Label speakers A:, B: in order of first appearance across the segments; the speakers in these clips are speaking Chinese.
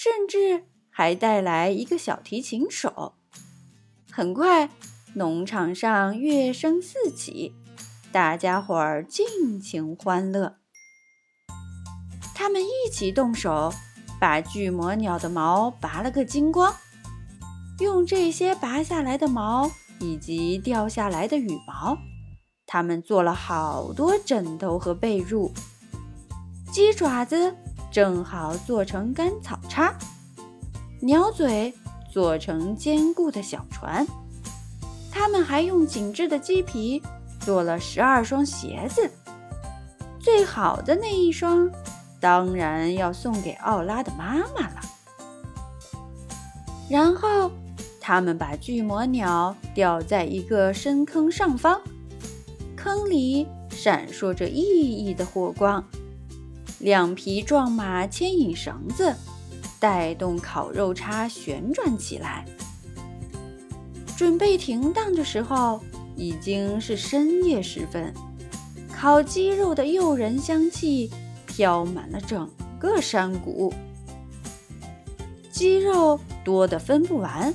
A: 甚至还带来一个小提琴手。很快，农场上乐声四起，大家伙儿尽情欢乐。他们一起动手，把巨魔鸟的毛拔了个精光。用这些拔下来的毛以及掉下来的羽毛，他们做了好多枕头和被褥。鸡爪子正好做成干草叉，鸟嘴做成坚固的小船。他们还用紧致的鸡皮做了十二双鞋子，最好的那一双。当然要送给奥拉的妈妈了。然后，他们把巨魔鸟吊在一个深坑上方，坑里闪烁着熠熠的火光。两匹壮马牵引绳子，带动烤肉叉旋转起来。准备停当的时候，已经是深夜时分。烤鸡肉的诱人香气。飘满了整个山谷，鸡肉多得分不完，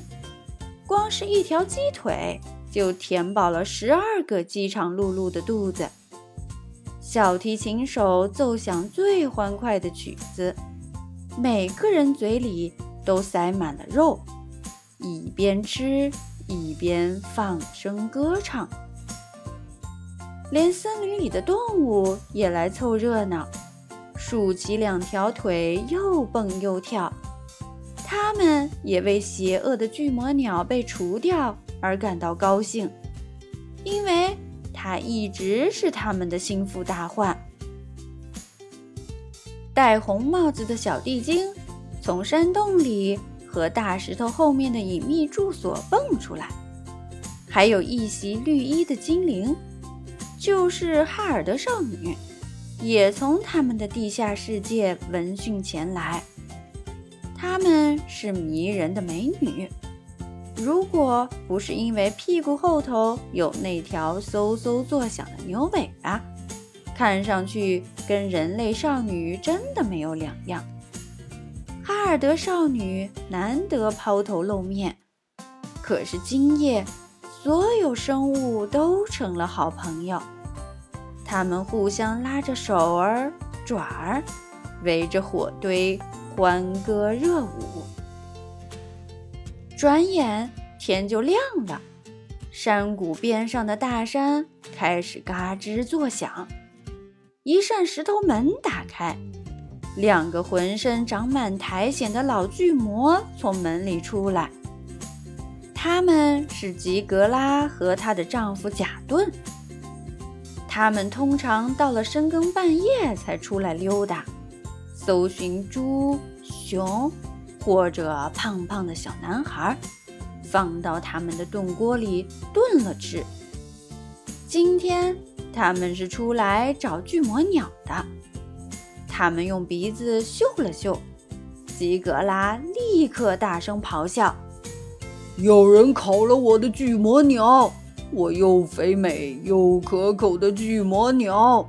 A: 光是一条鸡腿就填饱了十二个饥肠辘辘的肚子。小提琴手奏响最欢快的曲子，每个人嘴里都塞满了肉，一边吃一边放声歌唱，连森林里的动物也来凑热闹。竖起两条腿，又蹦又跳。他们也为邪恶的巨魔鸟被除掉而感到高兴，因为他一直是他们的心腹大患。戴红帽子的小地精从山洞里和大石头后面的隐秘住所蹦出来，还有一袭绿衣的精灵，就是哈尔德少女。也从他们的地下世界闻讯前来。她们是迷人的美女，如果不是因为屁股后头有那条嗖嗖作响的牛尾巴，看上去跟人类少女真的没有两样。哈尔德少女难得抛头露面，可是今夜所有生物都成了好朋友。他们互相拉着手儿、爪儿，围着火堆欢歌热舞。转眼天就亮了，山谷边上的大山开始嘎吱作响。一扇石头门打开，两个浑身长满苔藓的老巨魔从门里出来。他们是吉格拉和她的丈夫贾顿。他们通常到了深更半夜才出来溜达，搜寻猪、熊或者胖胖的小男孩，放到他们的炖锅里炖了吃。今天他们是出来找巨魔鸟的。他们用鼻子嗅了嗅，吉格拉立刻大声咆哮：“
B: 有人烤了我的巨魔鸟！”我又肥美又可口的巨魔鸟，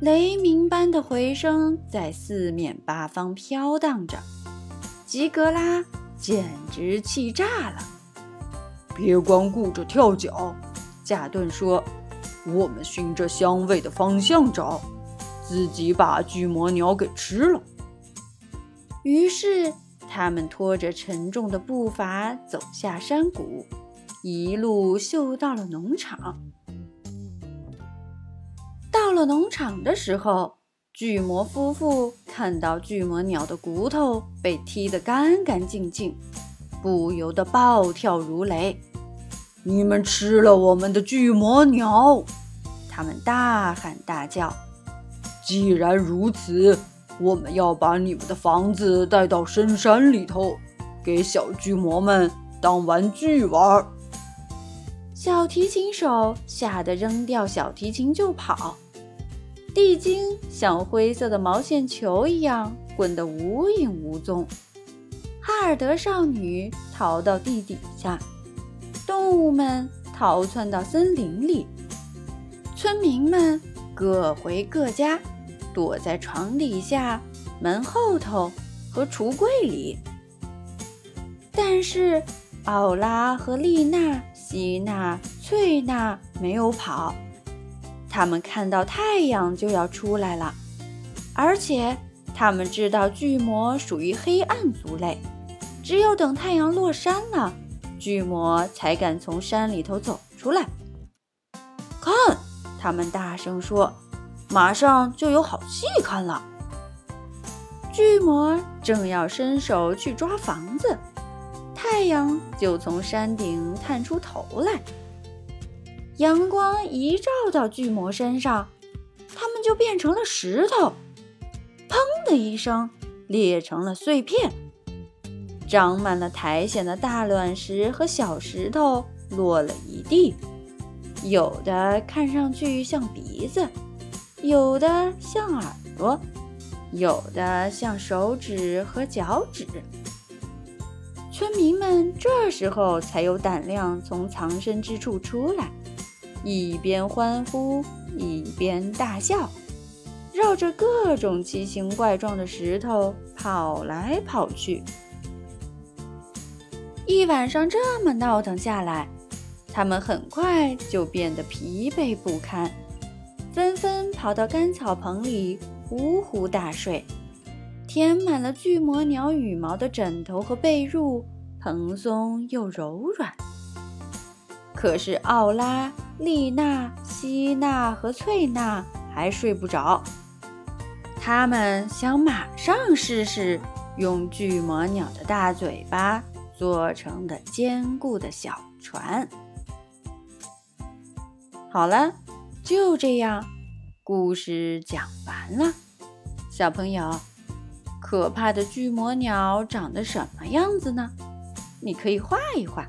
A: 雷鸣般的回声在四面八方飘荡着。吉格拉简直气炸了！
B: 别光顾着跳脚，贾顿说：“我们循着香味的方向找，自己把巨魔鸟给吃了。”
A: 于是，他们拖着沉重的步伐走下山谷。一路嗅到了农场。到了农场的时候，巨魔夫妇看到巨魔鸟的骨头被踢得干干净净，不由得暴跳如雷。
B: “你们吃了我们的巨魔鸟！”
A: 他们大喊大叫。
B: “既然如此，我们要把你们的房子带到深山里头，给小巨魔们当玩具玩。”
A: 小提琴手吓得扔掉小提琴就跑，地精像灰色的毛线球一样滚得无影无踪。哈尔德少女逃到地底下，动物们逃窜到森林里，村民们各回各家，躲在床底下、门后头和橱柜里。但是奥拉和丽娜、希娜、翠娜没有跑，他们看到太阳就要出来了，而且他们知道巨魔属于黑暗族类，只有等太阳落山了，巨魔才敢从山里头走出来。看，他们大声说：“马上就有好戏看了！”巨魔正要伸手去抓房子，太阳就从山顶探出头来。阳光一照到巨魔身上，它们就变成了石头，砰的一声裂成了碎片，长满了苔藓的大卵石和小石头落了一地。有的看上去像鼻子，有的像耳朵，有的像手指和脚趾。村民们这时候才有胆量从藏身之处出来，一边欢呼一边大笑，绕着各种奇形怪状的石头跑来跑去。一晚上这么闹腾下来。他们很快就变得疲惫不堪，纷纷跑到干草棚里呼呼大睡，填满了巨魔鸟羽毛的枕头和被褥蓬松又柔软。可是奥拉、丽娜、希娜和翠娜还睡不着，他们想马上试试用巨魔鸟的大嘴巴做成的坚固的小船。好了，就这样，故事讲完了。小朋友，可怕的巨魔鸟长得什么样子呢？你可以画一画。